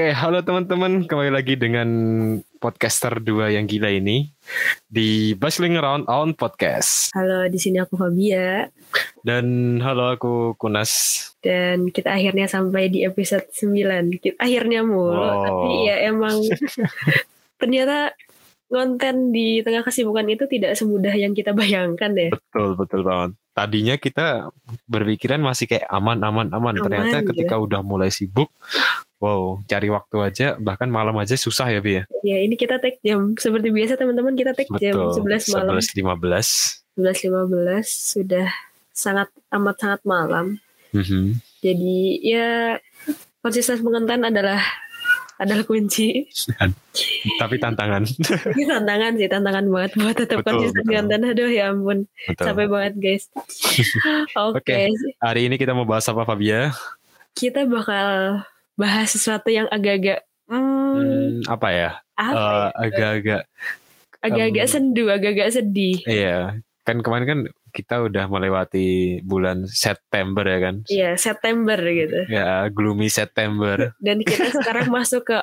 Oke, halo teman-teman, kembali lagi dengan podcaster dua yang gila ini di Bustling Around on Podcast. Halo, di sini aku Fabia Dan halo aku Kunas. dan kita akhirnya sampai di episode 9. Kita akhirnya mulu, Wow. tapi ya emang ternyata konten di tengah kesibukan itu tidak semudah yang kita bayangkan ya. Betul, betul banget. Tadinya kita berpikiran masih kayak aman, aman, aman. Aman, Ternyata ketika udah mulai sibuk, wow, cari waktu aja, bahkan malam aja susah ya, Bi ya? Ya ini kita take jam seperti biasa teman-teman kita take jam Betul. 11 malam, 11.15. 11.15 sudah sangat amat sangat malam. Mhm. Jadi ya konsisten pengonten adalah adalah kunci. Tapi tantangan. Ini tantangan sih, tantangan banget buat tetap Betul, konsisten betul. konten. Aduh ya ampun, Betul. capek banget guys. Oke, Oke. Hari ini kita mau bahas apa, Fabia? kita bakal bahas sesuatu yang agak-agak, hmm, Hmm, apa ya? apa Eh, ya? agak-agak agak-agak um, sendu, agak-agak sedih. Iya, kan kemarin kan kita udah melewati bulan September ya kan? Iya, September gitu. Ya, gloomy September, Dan kita sekarang masuk ke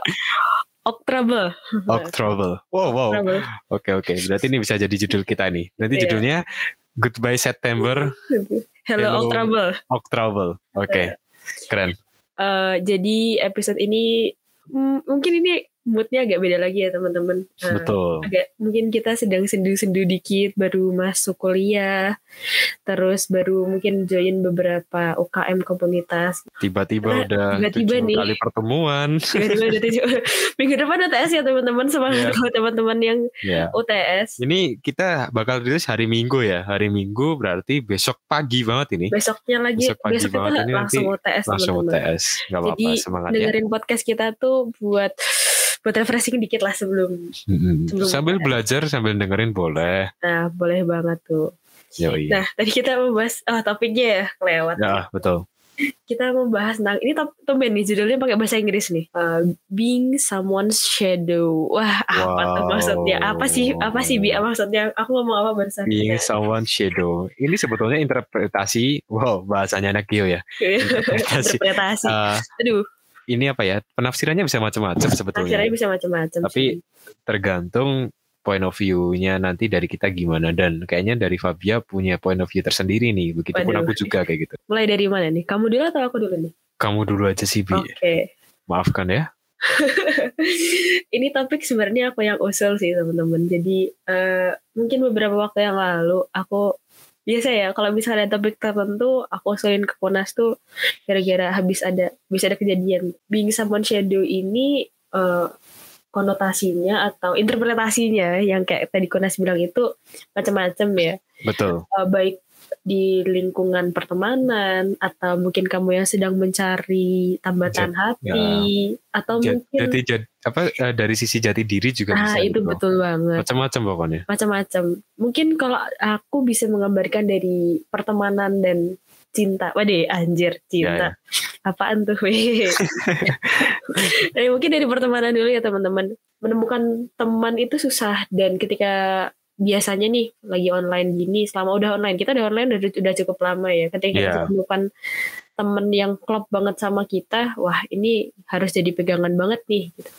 Oktober. October. Wow, wow. Oktober. Oke, oke. Berarti ini bisa jadi judul kita nih. Nanti Iya. judulnya Goodbye September, Hello, Hello. October. Oke, keren. Eh, jadi episode ini mungkin ini moodnya agak beda lagi ya teman-teman. Eh, Betul. agak mungkin kita sedang sendu-sendu dikit baru masuk kuliah terus baru mungkin join beberapa UKM komunitas Tiba-tiba Karena udah tiba-tiba tujuh nih. kali pertemuan. tiba-tiba udah tujuh minggu depan UTS ya teman-teman semangat Iya. kalau teman-teman yang ya. UTS Ini kita bakal rilis hari Minggu ya. Hari Minggu berarti besok pagi banget ini. besoknya lagi Besok pagi besok banget kita ini langsung UTS Langsung teman-teman UTS. Gak apa-apa, jadi semangat ya. dengerin podcast kita tuh buat buat refreshing dikit lah sebelum Mm-mm. sebelum Sambil UTS. belajar sambil dengerin boleh. nah boleh banget tuh Yoi. nah tadi kita membahas oh topiknya ya kelewat Ya, betul. kita membahas tentang ini top tumben nih judulnya pakai bahasa Inggris nih Uh, being someone's shadow wah apa tuh Wow. maksudnya apa sih apa sih bi maksudnya aku ngomong apa barusan Being someone shadow. Ini sebetulnya interpretasi, wow, bahasanya anak Gio ya. interpretasi. interpretasi Eh, aduh ini apa ya? Penafsirannya bisa macam-macam sebetulnya. akhirnya bisa macam-macam Tapi sih. tergantung point of view-nya nanti dari kita gimana dan kayaknya dari Fabia punya point of view tersendiri nih. Begitupun Waduh. aku juga kayak gitu. mulai dari mana nih kamu dulu atau aku dulu nih Kamu dulu aja sih, Bi. oke Maafkan ya. ini topik sebenarnya aku yang usul sih teman-teman jadi eh, mungkin beberapa waktu yang lalu aku biasa ya kalau misalnya ada topik tertentu aku usulin ke Ponas tuh gara-gara habis ada bisa ada kejadian. Being someone shadow ini eh, konotasinya atau interpretasinya yang kayak tadi Konas bilang itu macam-macam ya. Betul. Eh, baik di lingkungan pertemanan atau mungkin kamu yang sedang mencari tambatan hati atau Ja- mungkin Jadi jad- apa eh, dari sisi jati diri juga ah bisa itu gitu. betul banget. Macam-macam pokoknya. macam-macam. Mungkin kalau aku bisa menggambarkan dari pertemanan dan cinta. Waduh anjir cinta. Apaan tuh Dari mungkin dari pertemanan dulu ya teman-teman. Menemukan teman itu susah dan ketika biasanya nih lagi online gini selama udah online. Kita udah online udah, udah cukup lama ya. Ketika Iya. kita menemukan temen yang klop banget sama kita wah ini harus jadi pegangan banget nih gitu.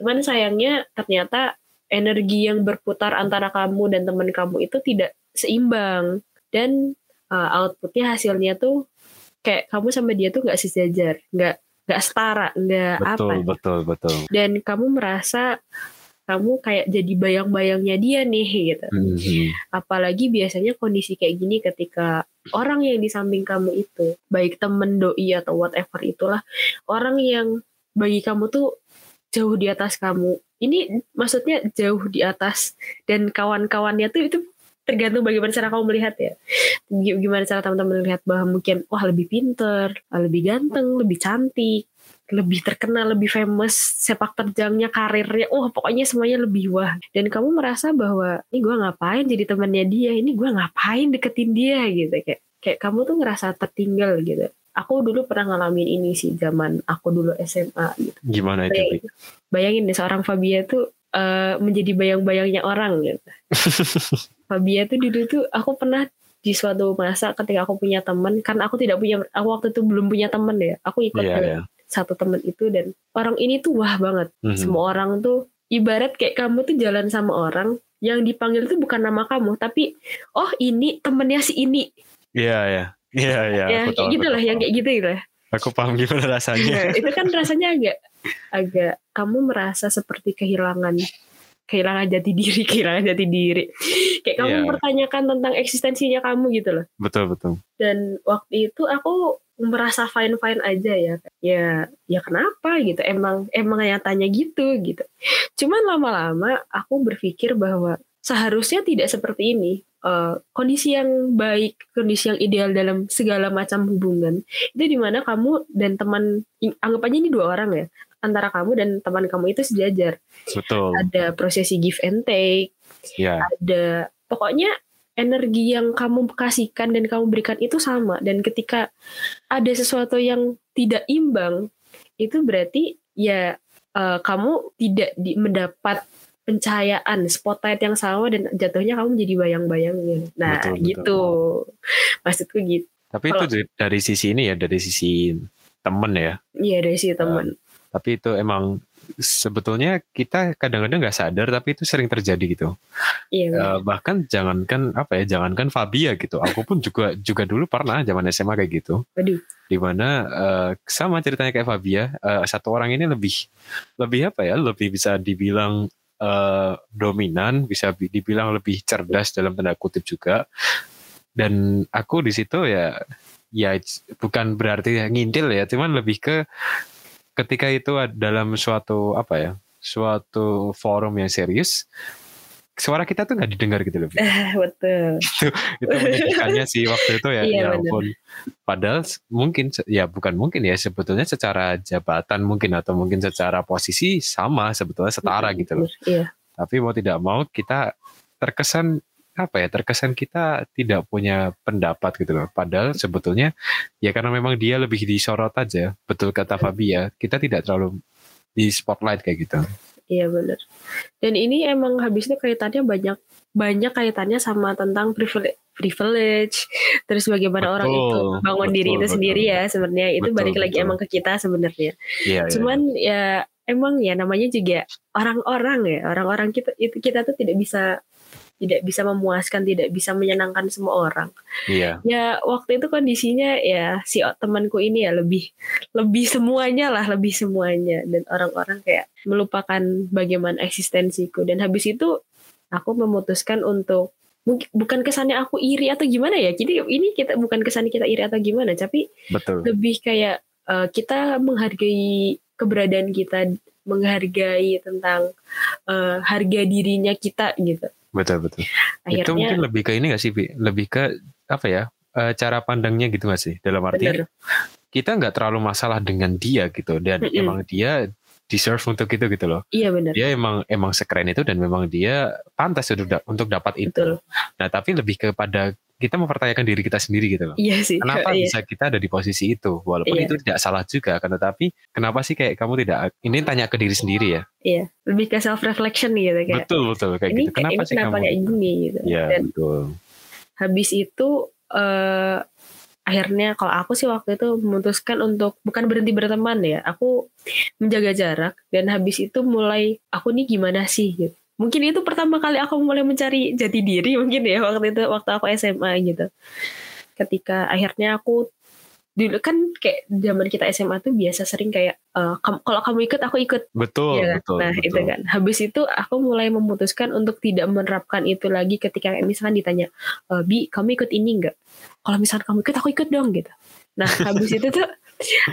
cuman sayangnya ternyata energi yang berputar antara kamu dan teman kamu itu tidak seimbang dan uh, outputnya hasilnya tuh kayak kamu sama dia tuh nggak sejajar nggak nggak setara nggak apa Betul, betul, betul. dan kamu merasa kamu kayak jadi bayang-bayangnya dia nih gitu. Mhm. Apalagi biasanya kondisi kayak gini ketika orang yang di samping kamu itu, baik temen doi atau whatever itulah, orang yang bagi kamu tuh jauh di atas kamu. Ini maksudnya jauh di atas dan kawan-kawannya tuh itu tergantung bagaimana cara kamu melihat ya. Gimana cara teman-teman melihat bahwa mungkin wah lebih pinter, lebih ganteng, lebih cantik, lebih terkenal, lebih famous, sepak terjangnya, karirnya, wah pokoknya semuanya lebih wah. Dan kamu merasa bahwa ini gue ngapain jadi temannya dia, ini gue ngapain deketin dia gitu kayak kayak kamu tuh ngerasa tertinggal gitu. Aku dulu pernah ngalamin ini sih zaman aku dulu SMA gitu. Gimana itu? Bi? Bayangin deh seorang Fabia tuh eh, menjadi bayang-bayangnya orang gitu. Fabia tuh dulu tuh aku pernah di suatu masa ketika aku punya teman kan aku tidak punya aku waktu itu belum punya teman ya aku ikut Iya, ke iya. Satu temen itu dan orang ini tuh wah banget Mhm. semua orang tuh ibarat kayak kamu tuh jalan sama orang yang dipanggil tuh bukan nama kamu tapi oh ini temennya si ini Iya ya. Iya iya. ya kayak tahu, gitu lah yang kayak gitu lah Aku paham gimana rasanya. Nah, itu kan rasanya agak agak kamu merasa seperti kehilangan kehilangan jati diri kehilangan jati diri kayak kamu Iya. mempertanyakan tentang eksistensinya kamu gitu loh betul betul. dan waktu itu aku merasa fine fine aja ya ya ya kenapa? gitu. Emang emang nyatanya gitu gitu. Cuman lama-lama aku berpikir bahwa seharusnya tidak seperti ini. Eh, kondisi yang baik kondisi yang ideal dalam segala macam hubungan itu di mana kamu dan teman anggap aja ini dua orang ya antara kamu dan teman kamu itu sejajar. Betul. ada prosesi give and take Ya. ada pokoknya energi yang kamu kasihkan dan kamu berikan itu sama. Dan ketika ada sesuatu yang tidak imbang itu berarti ya eh, kamu tidak di, mendapat pencahayaan spotlight yang sama dan jatuhnya kamu jadi bayang-bayangnya. Nah Betul, betul. gitu. Maksudku gitu. Tapi itu dari- dari sisi ini ya, dari sisi temen ya. iya dari si teman Tapi itu emang sebetulnya kita kadang-kadang nggak sadar tapi itu sering terjadi gitu. iya. Eh, bahkan jangankan apa ya, jangankan Fabia gitu. Aku pun juga juga dulu pernah zaman SMA kayak gitu. Waduh. Di mana eh, sama ceritanya kayak Fabia, eh, satu orang ini lebih lebih apa ya, lebih bisa dibilang eh, dominan, bisa bi- dibilang lebih cerdas dalam tanda kutip juga. Dan aku di situ ya ya bukan berarti ngintil ya, cuman lebih ke ketika itu dalam suatu apa ya, suatu forum yang serius, suara kita tuh nggak didengar gitu loh. Eh, betul itu menyedihkannya sih waktu itu ya, Iya, ya ampun. Padahal mungkin ya bukan mungkin ya sebetulnya secara jabatan mungkin atau mungkin secara posisi sama sebetulnya setara gitu loh. iya Tapi mau tidak mau kita terkesan apa ya terkesan kita tidak punya pendapat gitu loh. Padahal sebetulnya ya karena memang dia lebih disorot aja. Betul kata Fabi ya, kita tidak terlalu di spotlight kayak gitu. Iya benar. Dan ini emang habisnya kaitannya banyak banyak kaitannya sama tentang privilege, privilege terus bagaimana orang Betul, itu bangun diri betul, itu betul. sendiri ya sebenarnya itu Betul, balik lagi betul. emang ke kita sebenarnya. Iya, iya. Cuman ya emang ya namanya juga orang-orang ya orang-orang kita itu kita tuh tidak bisa tidak bisa memuaskan tidak bisa menyenangkan semua orang. Iya, Ya waktu itu kondisinya ya si temanku ini ya lebih lebih semuanya lah lebih semuanya dan orang-orang kayak melupakan bagaimana eksistensiku dan habis itu aku memutuskan untuk mungkin bukan kesannya aku iri atau gimana ya jadi ini kita bukan kesannya kita iri atau gimana tapi betul. lebih kayak eh, kita menghargai keberadaan kita menghargai tentang eh, harga dirinya kita gitu Betul, betul. itu akhirnya mungkin lebih ke ini gak sih, Bi? Lebih ke apa ya? eh, cara pandangnya gitu gak sih? Dalam artian bener kita nggak terlalu masalah dengan dia gitu dan Mm-mm. emang dia deserve untuk itu gitu loh. iya benar Dia emang emang sekeren itu dan memang dia pantas untuk da- untuk dapat itu. betul Nah, tapi lebih kepada kita mempertanyakan diri kita sendiri gitu loh. iya sih Kenapa Iya. bisa kita ada di posisi itu? Walaupun Iya. itu tidak salah juga kan tetapi kenapa sih kayak kamu tidak ini tanya ke diri sendiri ya? Iya, lebih ke self reflection gitu kayak. betul betul kayak ini gitu. Kenapa ini sih kenapa kamu? kayak gini gitu. Iya, Dan betul. habis itu eh akhirnya kalau aku sih waktu itu memutuskan untuk bukan berhenti berteman ya. Aku menjaga jarak dan habis itu mulai aku nih gimana sih gitu. Mungkin itu pertama kali aku mulai mencari jati diri mungkin ya waktu itu waktu aku SMA gitu. Ketika akhirnya aku dulu kan kayak zaman kita SMA tuh biasa sering kayak kam- kalau kamu ikut aku ikut Betul, kan? betul. nah betul. itu kan. Habis itu aku mulai memutuskan untuk tidak menerapkan itu lagi ketika misalkan ditanya, e, Bi, kamu ikut ini enggak? Kalau misalkan kamu ikut, aku ikut dong gitu. Nah habis itu tuh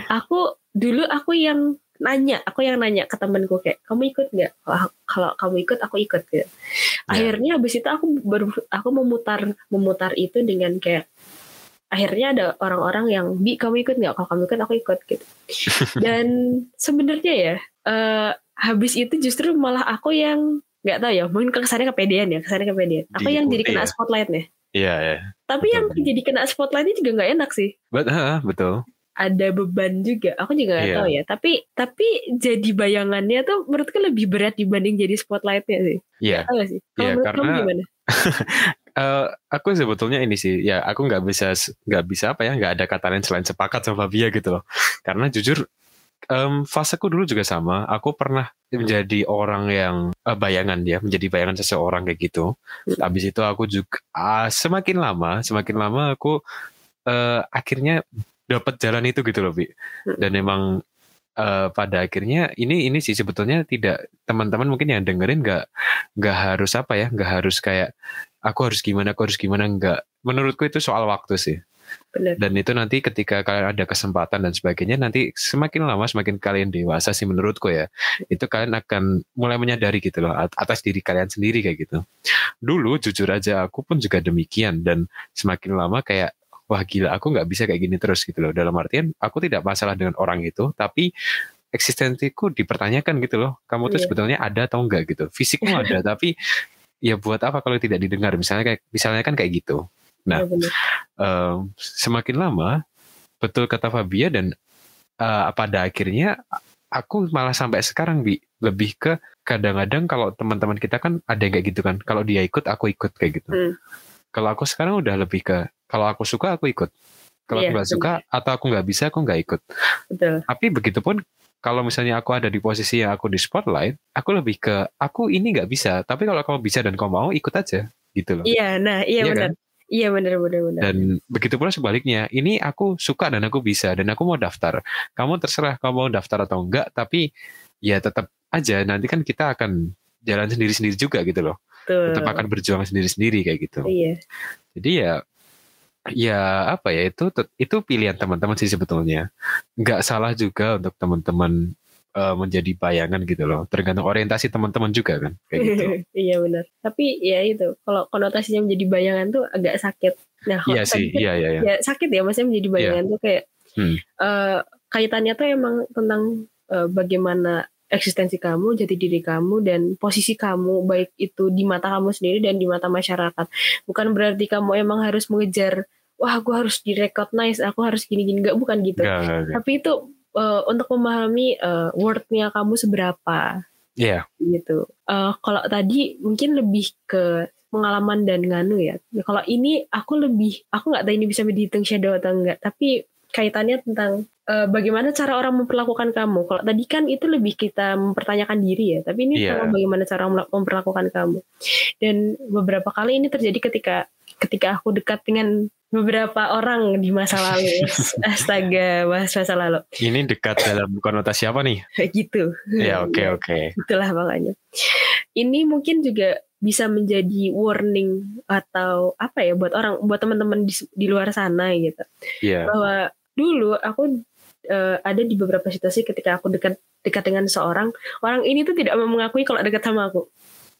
aku dulu aku yang nanya, aku yang nanya ke temenku kayak, kamu ikut nggak? Kalau kalau kamu ikut, aku ikut gitu. Akhirnya habis itu aku baru aku memutar memutar itu dengan kayak akhirnya ada orang-orang yang bi kamu ikut nggak kalau kamu ikut aku ikut gitu dan sebenarnya ya eh, habis itu justru malah aku yang nggak tahu ya mungkin kesannya kepedean ya kesannya kepedean aku yang jadi kena ya. spotlightnya Iya, iya. tapi Betul, yang jadi kena spotlightnya juga nggak enak sih Bet- ah, betul. ada beban juga aku juga nggak Iya. tahu ya tapi tapi jadi bayangannya tuh menurutku lebih berat dibanding jadi spotlightnya sih Iya. Tahu nggak sih kalau Iya, menurut kamu karena- gimana Eh, aku sebetulnya ini sih ya aku nggak bisa nggak bisa apa ya nggak ada kata lain selain sepakat sama Fabia gitu loh karena jujur um, faseku dulu juga sama. Aku pernah menjadi orang yang uh, bayangan dia, menjadi bayangan seseorang kayak gitu. Habis itu aku juga uh, semakin lama, semakin lama aku uh, akhirnya dapat jalan itu gitu loh, Bi. Dan emang uh, pada akhirnya ini ini sih sebetulnya tidak teman-teman mungkin yang dengerin nggak nggak harus apa ya, nggak harus kayak aku harus gimana, aku harus gimana nggak. Menurutku itu soal waktu sih. Benar. Dan itu nanti ketika kalian ada kesempatan dan sebagainya, nanti semakin lama semakin kalian dewasa sih menurutku ya, itu kalian akan mulai menyadari gitu loh atas diri kalian sendiri kayak gitu. Dulu jujur aja aku pun juga demikian dan semakin lama kayak wah gila aku nggak bisa kayak gini terus gitu loh. Dalam artian aku tidak masalah dengan orang itu, tapi eksistensiku dipertanyakan gitu loh. Kamu tuh Iya. sebetulnya ada atau enggak gitu. Fisikmu ada tapi ya buat apa kalau tidak didengar misalnya kayak misalnya kan kayak gitu. Nah, benar. em, semakin lama betul kata Fabia dan eh, pada akhirnya aku malah sampai sekarang bi lebih ke kadang-kadang kalau teman-teman kita kan ada yang kayak gitu kan kalau dia ikut aku ikut kayak gitu Hmm. kalau aku sekarang udah lebih ke kalau aku suka aku ikut kalau Iya, aku nggak suka atau aku nggak bisa aku nggak ikut Betul. tapi begitupun kalau misalnya aku ada di posisi yang aku di spotlight aku lebih ke aku ini nggak bisa tapi kalau kamu bisa dan kamu mau ikut aja gitu loh Iya, nah iya, Iya benar. Iya benar benar benar. Dan begitu pula sebaliknya, ini aku suka dan aku bisa dan aku mau daftar. Kamu terserah kamu mau daftar atau enggak, tapi ya tetap aja nanti kan kita akan jalan sendiri-sendiri juga gitu loh. Betul. Tetap akan berjuang sendiri-sendiri kayak gitu. Iya. Jadi ya ya apa ya itu itu pilihan teman-teman sih sebetulnya. Enggak salah juga untuk teman-teman eh, menjadi bayangan gitu loh. Tergantung orientasi teman-teman juga kan kayak gitu. iya benar. Tapi ya itu kalau konotasinya menjadi bayangan tuh agak sakit. Nah, Iya sih, iya iya iya. ya sakit ya maksudnya menjadi bayangan tuh kayak Hmm. eh, kaitannya tuh emang tentang eh, bagaimana eksistensi kamu, jati diri kamu dan posisi kamu baik itu di mata kamu sendiri dan di mata masyarakat. Bukan berarti kamu emang harus mengejar wah aku harus direcognize, aku harus gini-gini enggak bukan gitu. Enggak. Tapi itu eh, untuk memahami eh, worth-nya kamu seberapa Iya, gitu. Eh, kalau tadi mungkin lebih ke pengalaman dan nganu ya. Nah, Kalau ini aku lebih, aku nggak tahu ini bisa dihitung shadow atau enggak, tapi kaitannya tentang eh, bagaimana cara orang memperlakukan kamu. Kalau tadi kan itu lebih kita mempertanyakan diri ya, tapi ini Iya. tentang bagaimana cara mem- memperlakukan kamu. Dan beberapa kali ini terjadi ketika ketika aku dekat dengan beberapa orang di masa lalu. Astaga, bahas masa lalu. ini dekat dalam konotasi apa nih? Kayak gitu. Ya oke oke. itulah makanya. Ini mungkin juga bisa menjadi warning atau apa ya buat orang buat teman-teman di, di luar sana gitu. Iya. Bahwa dulu aku eh, ada di beberapa situasi ketika aku dekat dekat dengan seorang, orang ini tuh tidak mau mengakui kalau dekat sama aku.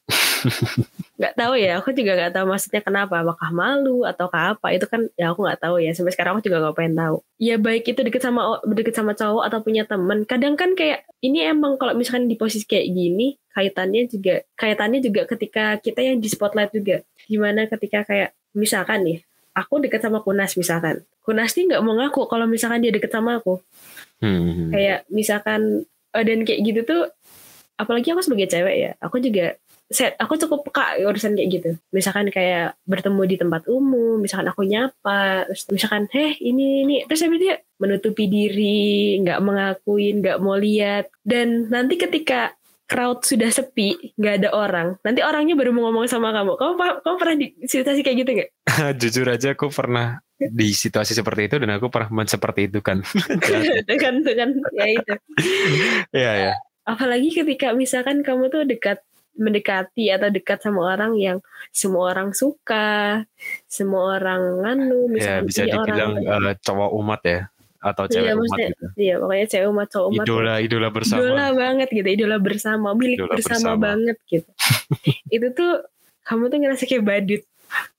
nggak tahu ya, aku juga nggak tahu maksudnya kenapa, apakah malu atau apa itu kan ya aku nggak tahu ya sampai sekarang aku juga nggak pengen tahu. Ya baik itu deket sama deket sama cowok atau punya teman, kadang kan kayak ini emang kalau misalkan di posisi kayak gini kaitannya juga kaitannya juga ketika kita yang di spotlight juga, gimana ketika kayak misalkan nih aku deket sama Kunas misalkan, Kunas nih nggak mau ngaku kalau misalkan dia deket sama aku, Hmm. kayak misalkan eh, dan kayak gitu tuh apalagi aku sebagai cewek ya aku juga set aku cukup peka urusan kayak gitu. Misalkan kayak bertemu di tempat umum misalkan aku nyapa terus misalkan heh ini ini. Terus habis dia menutupi diri nggak mengakuin nggak mau lihat. Dan nanti ketika crowd sudah sepi nggak ada orang nanti orangnya baru mau ngomong sama kamu. Kamu kamu pernah di situasi kayak gitu nggak? Jujur aja aku pernah di situasi seperti itu dan aku pernah men seperti itu kan. kan kan ya itu. Iya ya. apalagi ketika misalkan kamu tuh dekat mendekati atau dekat sama orang yang semua orang suka, semua orang nganu, Ya misalkan bisa dibilang orang, eh, cowok umat ya atau Iya, cewek umat maksudnya gitu. iya pokoknya cewek umat cowok umat Idola idola bersama. idola banget gitu, idola bersama, milik Idola bersama, bersama. banget gitu. itu tuh kamu tuh ngerasa kayak badut,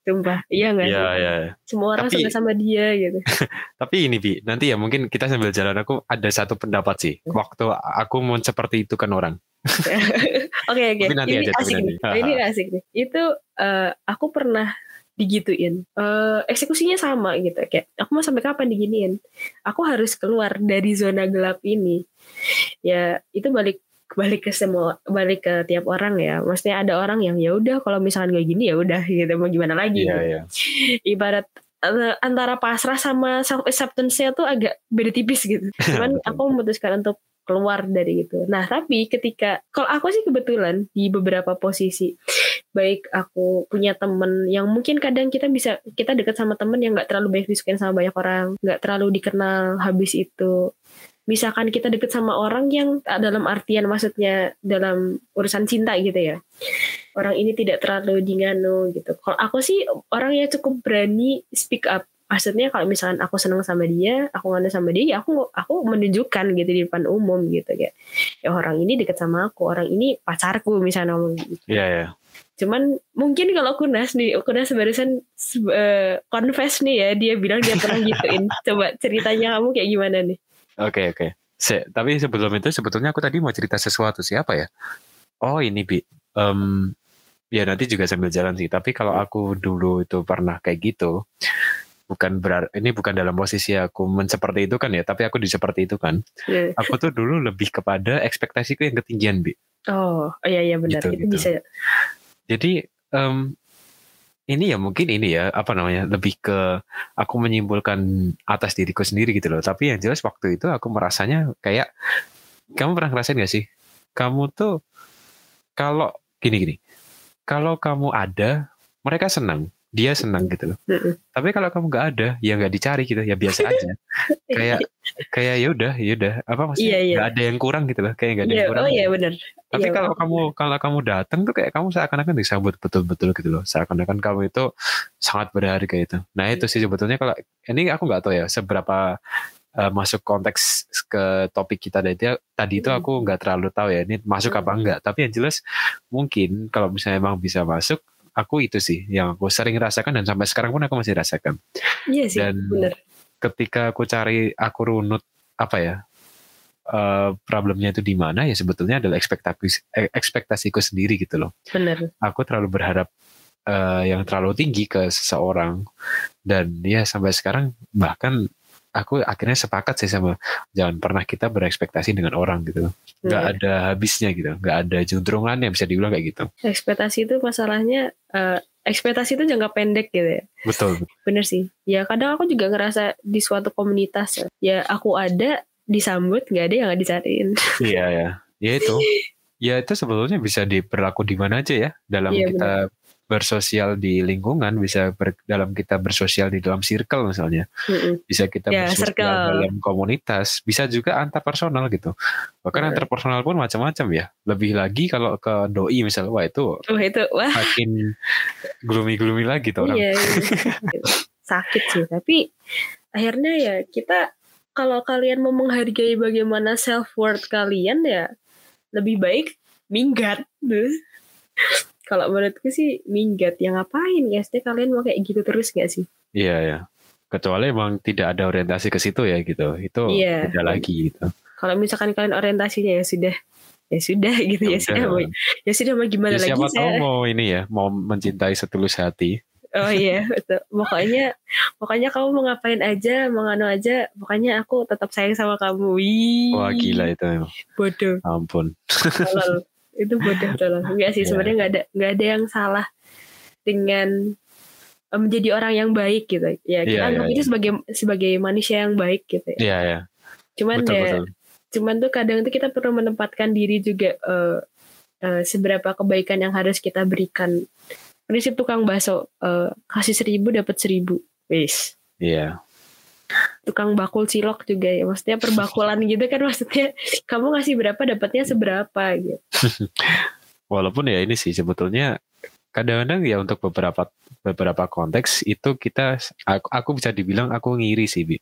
sumpah, iya nggak? Iya sih? iya. Semua orang Tapi- suka sama dia gitu. Tapi ini bi nanti ya mungkin kita sambil jalan aku ada satu pendapat sih. Waktu aku mau seperti itu kan orang. Oke oke, Tapi nanti ini aja, asik nanti. nih, ini asik nih. Itu eh, aku pernah digituin. Eh, eksekusinya sama gitu, kayak aku mau sampai kapan diginiin? Aku harus keluar dari zona gelap ini. Ya itu balik balik ke semua balik ke tiap orang ya. Maksudnya ada orang yang ya udah kalau misalkan gak gini ya udah gitu mau gimana lagi. Gitu. iya. Ibarat eh, antara pasrah sama self acceptance-nya tuh agak beda tipis gitu. Cuman aku memutuskan untuk keluar dari itu. Nah, tapi ketika kalau aku sih kebetulan di beberapa posisi baik aku punya temen yang mungkin kadang kita bisa kita dekat sama temen yang nggak terlalu banyak disukain sama banyak orang, nggak terlalu dikenal habis itu. Misalkan kita deket sama orang yang dalam artian maksudnya dalam urusan cinta gitu ya. Orang ini tidak terlalu dingano gitu. Kalau aku sih orang yang cukup berani speak up maksudnya kalau misalkan aku senang sama dia aku nganu sama dia ya aku aku menunjukkan gitu di depan umum gitu kayak ya orang ini deket sama aku orang ini pacarku misalnya ngomong gitu Iya, ya. cuman mungkin kalau Kunas nih Kunas barusan uh, confess nih ya dia bilang dia pernah gituin coba ceritanya kamu kayak gimana nih Oke, oke. Se tapi sebelum itu sebetulnya aku tadi mau cerita sesuatu siapa ya? Oh, ini Bi. Um, ya nanti juga sambil jalan sih. Tapi kalau aku dulu itu pernah kayak gitu, bukan berar ini bukan dalam posisi aku men seperti itu kan ya, tapi aku di seperti itu kan. Yeah. Aku tuh dulu lebih kepada ekspektasiku yang ketinggian, Bi. Oh, iya iya benar. Gitu, itu gitu. bisa. Jadi um, ini ya mungkin ini ya apa namanya lebih ke aku menyimpulkan atas diriku sendiri gitu loh. Tapi yang jelas waktu itu aku merasanya kayak kamu pernah ngerasain gak sih? Kamu tuh kalau gini-gini, kalau kamu ada, mereka senang, dia senang gitu loh. Mm-mm. Tapi kalau kamu nggak ada, ya nggak dicari gitu, ya biasa aja. kayak kayak ya udah, ya udah, apa maksudnya? Iya, iya. Nggak ada yang kurang gitu loh, kayak nggak ada Iya, yang kurang. oh iya benar. Tapi Iya, kalau kamu kalau kamu datang tuh kayak kamu seakan-akan disambut betul-betul gitu loh. Seakan-akan kamu itu sangat berharga itu. Nah itu sih sebetulnya kalau ini aku nggak tahu ya seberapa eh, masuk konteks ke topik kita tadi tadi itu Hmm. aku nggak terlalu tahu ya ini masuk apa Hmm. enggak. Tapi yang jelas mungkin kalau misalnya emang bisa masuk aku itu sih yang aku sering rasakan dan sampai sekarang pun aku masih rasakan. Iya sih, dan benar. Ketika aku cari aku runut apa ya eh, problemnya itu di mana ya sebetulnya adalah ekspektasi eh, ekspektasiku sendiri gitu loh Benar. aku terlalu berharap eh, yang terlalu tinggi ke seseorang dan ya sampai sekarang bahkan aku akhirnya sepakat sih sama jangan pernah kita berekspektasi dengan orang gitu nggak Iya. ada habisnya gitu nggak ada yang bisa dibilang kayak gitu Ekspektasi itu masalahnya eh, ekspektasi itu jangka pendek gitu ya. betul Bener sih. Ya kadang aku juga ngerasa di suatu komunitas ya, aku ada disambut nggak ada yang nggak dicariin. iya ya ya itu ya itu sebetulnya bisa diberlaku di mana aja ya dalam Iya, kita bersosial di lingkungan bisa ber- dalam kita bersosial di dalam circle misalnya Mm-mm. bisa kita Ya, bersosial circle. dalam komunitas, bisa juga antar personal gitu. Bahkan Betul. antar personal pun macam-macam ya. Lebih lagi kalau ke doi misalnya, wah itu Wah itu wah makin gloomy-gloomy lagi tuh orang. iya, iya. sakit sih. Tapi akhirnya ya kita kalau kalian mau menghargai bagaimana self worth kalian ya lebih baik minggat. Kalau menurutku sih minggat. Ya ngapain ya? Pasti kalian mau kayak gitu terus gak sih? Iya ya. Kecuali emang tidak ada orientasi ke situ ya gitu. Itu Iya. beda lagi gitu. Kalau misalkan kalian orientasinya ya sudah ya sudah gitu ya, Ya sudah udah. mau ya sudah mau gimana Ya, lagi siapa tahu saya mau ini ya, mau mencintai setulus hati. oh iya betul pokoknya pokoknya kamu mau ngapain aja mau nganu aja pokoknya aku tetap sayang sama kamu Wih, Wah gila itu emang. bodoh Ampun. itu bodoh tolol enggak sih Iya. sebenarnya nggak ada nggak ada yang salah dengan menjadi orang yang baik gitu ya kita anggap iya, itu iya. sebagai sebagai manusia yang baik gitu ya Iya ya. cuman Betul ya betul. cuman tuh kadang tuh kita perlu menempatkan diri juga eh, eh, seberapa kebaikan yang harus kita berikan prinsip tukang bakso eh, kasih seribu dapat seribu wis Iya. Tukang bakul cilok juga ya. Maksudnya perbakulan gitu kan maksudnya kamu ngasih berapa dapatnya seberapa gitu. Walaupun ya ini sih sebetulnya kadang-kadang ya untuk beberapa beberapa konteks itu kita aku, aku bisa dibilang aku ngiri sih bi.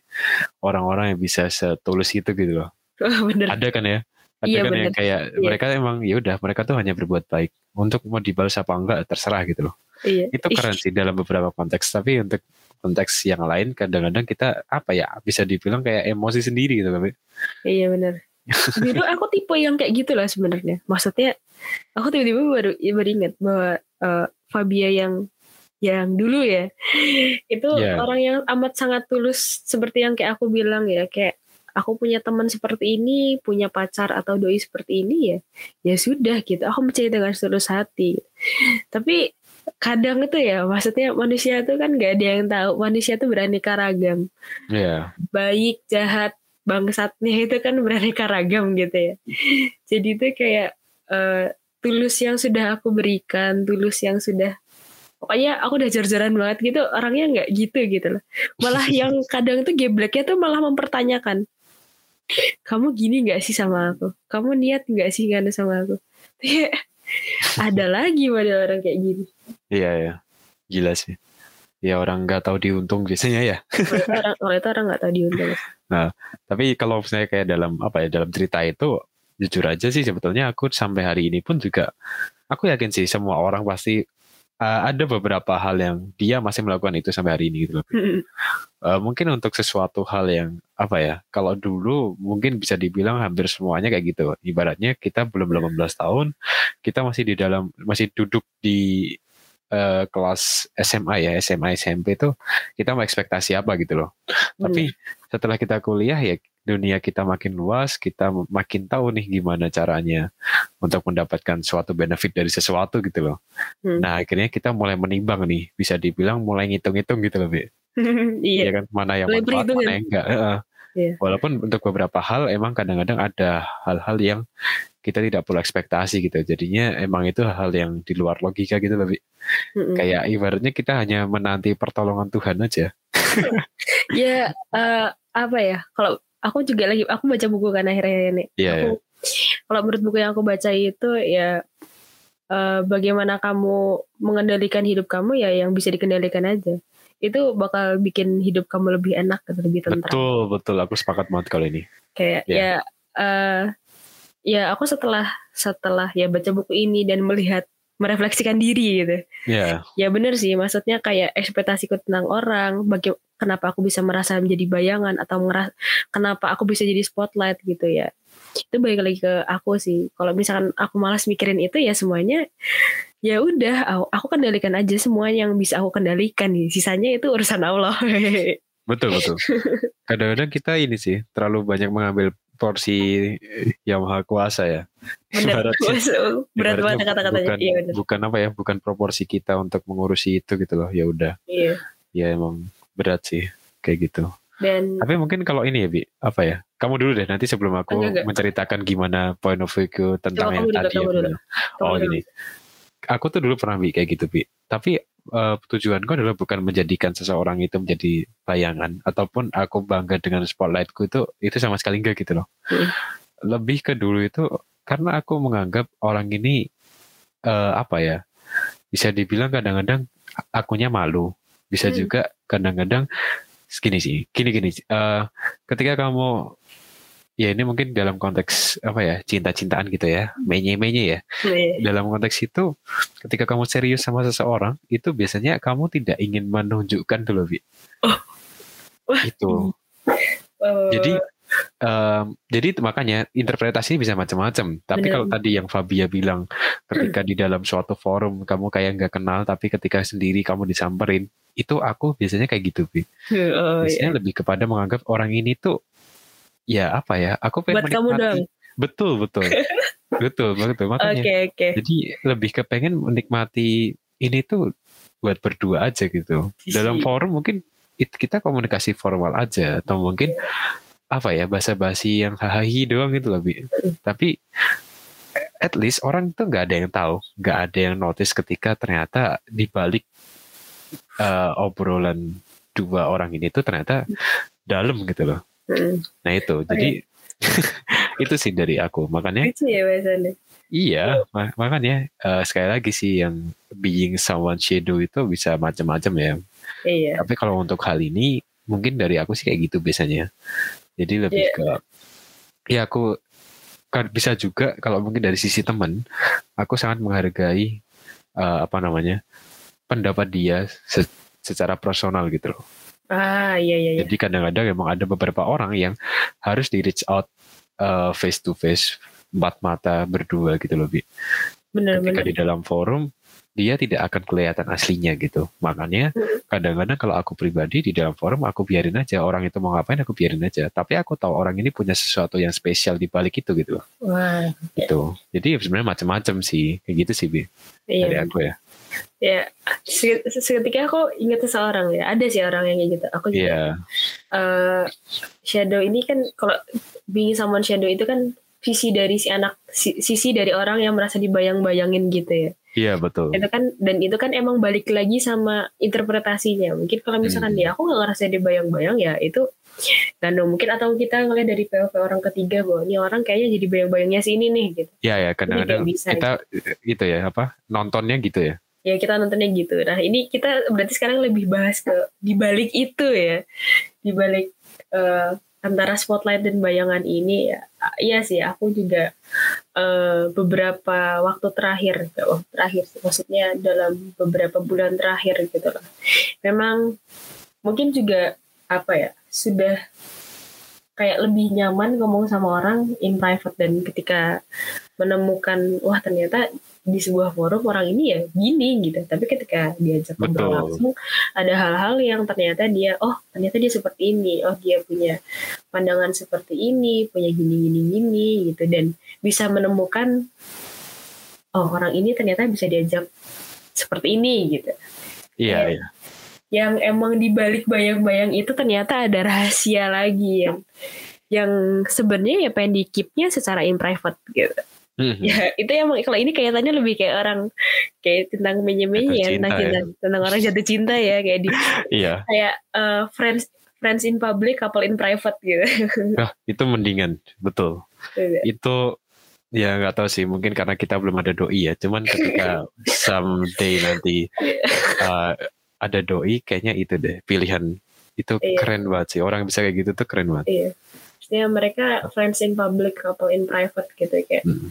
Orang-orang yang bisa setulus itu gitu loh. Bener. Ada kan ya? Ada Iya, kan yang bener. kayak Iya. mereka emang ya udah mereka tuh hanya berbuat baik. Untuk mau dibalas apa enggak terserah gitu loh. Iya. Itu keren sih dalam beberapa konteks. Tapi untuk konteks yang lain kadang-kadang kita apa ya bisa dibilang kayak emosi sendiri gitu tapi iya bener. Dulu aku tipe yang kayak gitu lah sebenarnya. Maksudnya aku tiba-tiba baru baru ingat bahwa eh, Fabia yang yang dulu ya itu Iya. orang yang amat sangat tulus seperti yang kayak aku bilang ya kayak aku punya teman seperti ini punya pacar atau doi seperti ini ya ya sudah gitu. Aku mencintai dengan setulus hati. Tapi kadang itu ya maksudnya manusia itu kan gak ada yang tahu manusia itu beraneka ragam. Ya baik jahat bangsatnya itu kan beraneka ragam gitu ya. Jadi itu kayak uh, tulus yang sudah aku berikan, tulus yang sudah pokoknya aku udah jor-joran banget gitu orangnya nggak gitu gitu loh. Malah yang kadang tuh gebleknya tuh malah mempertanyakan kamu gini nggak sih sama aku? Kamu niat nggak sih gak sama aku ada lagi pada orang kayak gini. Iya ya gila sih. Ya orang nggak tahu diuntung biasanya ya. Orang itu orang nggak tahu diuntung. Nah tapi kalau misalnya kayak dalam apa ya dalam cerita itu jujur aja sih sebetulnya aku sampai hari ini pun juga aku yakin sih semua orang pasti uh, ada beberapa hal yang dia masih melakukan itu sampai hari ini gitu loh. uh, mungkin untuk sesuatu hal yang apa ya? Kalau dulu mungkin bisa dibilang hampir semuanya kayak gitu. Ibaratnya kita belum 18 tahun, kita masih di dalam masih duduk di uh, kelas SMA ya, SMA SMP itu kita mau ekspektasi apa gitu loh. Tapi setelah kita kuliah ya dunia kita makin luas, kita makin tahu nih gimana caranya untuk mendapatkan suatu benefit dari sesuatu gitu loh. Hmm. Nah akhirnya kita mulai menimbang nih, bisa dibilang mulai ngitung-ngitung gitu loh, Bi. iya. ya kan, mana yang manfaat, mana yang enggak. Uh, yeah. Walaupun untuk beberapa hal emang kadang-kadang ada hal-hal yang kita tidak perlu ekspektasi gitu. Jadinya emang itu hal yang di luar logika gitu Bi. Mm-hmm. Kayak ibaratnya kita hanya menanti pertolongan Tuhan aja. ya uh, apa ya? Kalau aku juga lagi aku baca buku kan akhirnya ini. Yeah, aku yeah. kalau menurut buku yang aku baca itu ya uh, bagaimana kamu mengendalikan hidup kamu ya yang bisa dikendalikan aja. Itu bakal bikin hidup kamu lebih enak lebih tentram. Betul, betul. Aku sepakat banget kalau ini. Kayak yeah. ya uh, ya aku setelah setelah ya baca buku ini dan melihat merefleksikan diri gitu. Yeah. Ya benar sih, maksudnya kayak ekspektasiku tentang orang, bagi kenapa aku bisa merasa menjadi bayangan atau ngeras, kenapa aku bisa jadi spotlight gitu ya. Itu balik lagi ke aku sih. Kalau misalkan aku malas mikirin itu ya semuanya ya udah aku kendalikan aja semua yang bisa aku kendalikan nih. Sisanya itu urusan Allah. betul betul. Kadang-kadang kita ini sih terlalu banyak mengambil porsi yang maha kuasa ya. Benar, berat banget kata-katanya. Bukan, iya, bukan apa ya, bukan proporsi kita untuk mengurusi itu gitu loh. Ya udah. Iya. Ya emang berat sih kayak gitu. Dan tapi mungkin kalau ini ya bi apa ya kamu dulu deh nanti sebelum aku enggak, enggak. menceritakan gimana point of view tentang Coba yang tadi dulu, ya. oh gini aku tuh dulu pernah bi kayak gitu bi tapi uh, tujuanku adalah bukan menjadikan seseorang itu menjadi bayangan ataupun aku bangga dengan spotlightku itu itu sama sekali enggak gitu loh hmm. lebih ke dulu itu karena aku menganggap orang ini uh, apa ya bisa dibilang kadang-kadang akunya malu bisa hmm. juga kadang-kadang gini sih gini gini uh, ketika kamu ya ini mungkin dalam konteks apa ya cinta-cintaan gitu ya menye-menye ya yeah. dalam konteks itu ketika kamu serius sama seseorang itu biasanya kamu tidak ingin menunjukkan dulu bi oh. itu oh. jadi Um, jadi makanya interpretasi bisa macam-macam. Tapi Bener. kalau tadi yang Fabia bilang ketika di dalam suatu forum kamu kayak nggak kenal, tapi ketika sendiri kamu disamperin, itu aku biasanya kayak gitu, Bi. Oh, biasanya yeah. lebih kepada menganggap orang ini tuh ya apa ya? Aku pengen Buat kamu dong. Betul, betul. betul, betul. Makanya. Okay, okay. Jadi lebih kepengen menikmati ini tuh buat berdua aja gitu. Dalam forum mungkin kita komunikasi formal aja atau mungkin apa ya bahasa basi yang hahaha doang gitu Bi. tapi at least orang tuh nggak ada yang tahu nggak ada yang notice ketika ternyata di balik uh, obrolan dua orang ini tuh ternyata dalam gitu loh nah itu. Jadi itu sih dari aku. Makanya itu ya biasanya. Iya mak makanya uh, sekali lagi sih yang being someone shadow itu bisa macam-macam ya. Iya. tapi kalau untuk hal ini mungkin dari aku sih kayak gitu biasanya. Jadi lebih yeah. ke ya aku kan bisa juga kalau mungkin dari sisi teman, aku sangat menghargai uh, apa namanya pendapat dia se secara personal gitu loh. Ah iya, iya iya. Jadi kadang-kadang memang ada beberapa orang yang harus di reach out uh, face to face empat mata berdua gitu loh bi. Benar, Ketika benar. di dalam forum dia tidak akan kelihatan aslinya gitu. Makanya kadang-kadang kalau aku pribadi di dalam forum aku biarin aja orang itu mau ngapain aku biarin aja. Tapi aku tahu orang ini punya sesuatu yang spesial di balik itu gitu. Wah. Itu. Jadi sebenarnya macam-macam sih kayak gitu sih bi. Iya. Dari aku ya. Ya se- seketika aku ingat seseorang ya ada sih orang yang kayak gitu aku juga Iya. eh, shadow ini kan kalau being someone shadow itu kan sisi dari si anak si- sisi dari orang yang merasa dibayang-bayangin gitu ya Iya betul. itu kan dan itu kan emang balik lagi sama interpretasinya mungkin kalau misalkan Hmm. dia aku nggak ngerasa dibayang-bayang ya itu dan mungkin atau kita ngeliat dari POV orang ketiga bahwa ini orang kayaknya jadi bayang-bayangnya si ini nih gitu Iya ya kadang-kadang kita gitu ya apa nontonnya gitu ya. Ya kita nontonnya gitu. Nah ini kita berarti sekarang lebih bahas ke dibalik itu ya. Dibalik eh, antara spotlight dan bayangan ini ya. Iya sih aku juga eh, beberapa waktu terakhir waktu terakhir maksudnya dalam beberapa bulan terakhir gitu loh memang mungkin juga apa ya sudah kayak lebih nyaman ngomong sama orang in private dan ketika menemukan wah ternyata di sebuah forum orang ini ya gini gitu. Tapi ketika diajak ngobrol langsung ada hal-hal yang ternyata dia oh ternyata dia seperti ini. Oh dia punya pandangan seperti ini punya gini gini gini gitu. Dan bisa menemukan oh orang ini ternyata bisa diajak seperti ini gitu. Iya Iya. iya. yang emang dibalik bayang-bayang itu ternyata ada rahasia lagi yang yang sebenarnya ya pengen di keepnya secara in private gitu Mhm. ya itu emang kalau ini kelihatannya lebih kayak orang kayak tentang menye-menye ya tentang cinta cinta, tentang orang jatuh cinta ya kayak di Iya. kayak eh, friends friends in public couple in private gitu Nah, itu mendingan betul. Itu ya nggak tahu sih mungkin karena kita belum ada doi ya. Cuman ketika someday nanti uh, ada doi kayaknya itu deh pilihan itu Iya. keren banget sih orang bisa kayak gitu tuh keren banget. iya Maksudnya mereka friends in public couple in private gitu kayak Hmm.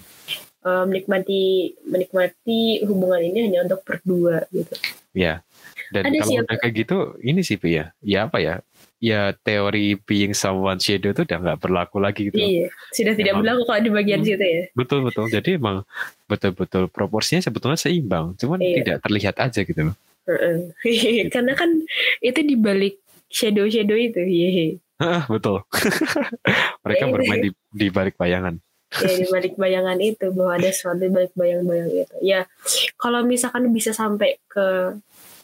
eh, menikmati menikmati hubungan ini hanya untuk berdua gitu Ya. Dan Ada kalau kayak gitu, ini sih ya. Ya apa ya? Ya teori being someone shadow itu udah nggak berlaku lagi gitu. Iya, sudah tidak Emang. berlaku kalau di bagian Hmm. situ ya. Betul betul. Jadi emang betul-betul proporsinya sebetulnya seimbang, cuman Iya. tidak terlihat aja gitu loh. Heeh. Karena kan itu di balik shadow-shadow itu. Iya. Hah, betul. Mereka Iya. bermain di, di balik bayangan. Ya di balik bayangan itu bahwa ada sesuatu di balik bayang-bayang itu. Ya, kalau misalkan bisa sampai ke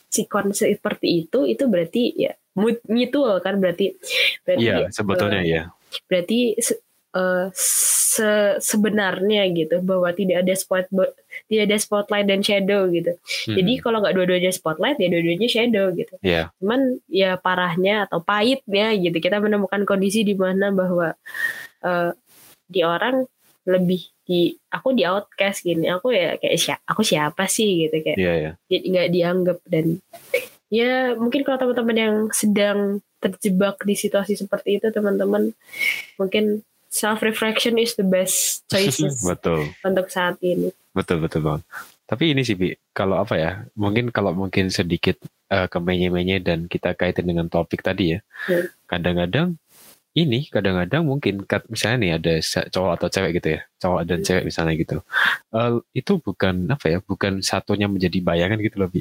sikon seperti itu, itu berarti ya mut- mutual kan berarti. berarti Iya, sebetulnya ya. berarti se- eh, se- sebenarnya gitu bahwa tidak ada spot tidak ada spotlight dan shadow gitu. Hmm, Jadi kalau nggak dua-duanya spotlight ya dua-duanya shadow gitu. ya, Cuman ya parahnya atau pahitnya gitu kita menemukan kondisi di mana bahwa eh, di orang lebih di aku di outcast gini aku ya kayak siapa aku siapa sih gitu kayak ya. jadi nggak dianggap dan ya mungkin kalau teman-teman yang sedang terjebak di situasi seperti itu teman-teman mungkin self reflection is the best choices betul. untuk saat ini Betul betul banget. Tapi ini sih Bi, kalau apa ya? Mungkin kalau mungkin sedikit eh, ke menye-menye dan kita kaitin dengan topik tadi ya. Hmm. Kadang-kadang ini kadang-kadang mungkin misalnya nih ada cowok atau cewek gitu ya, cowok dan Hmm. cewek misalnya gitu. Eh, itu bukan apa ya? Bukan satunya menjadi bayangan gitu loh Bi.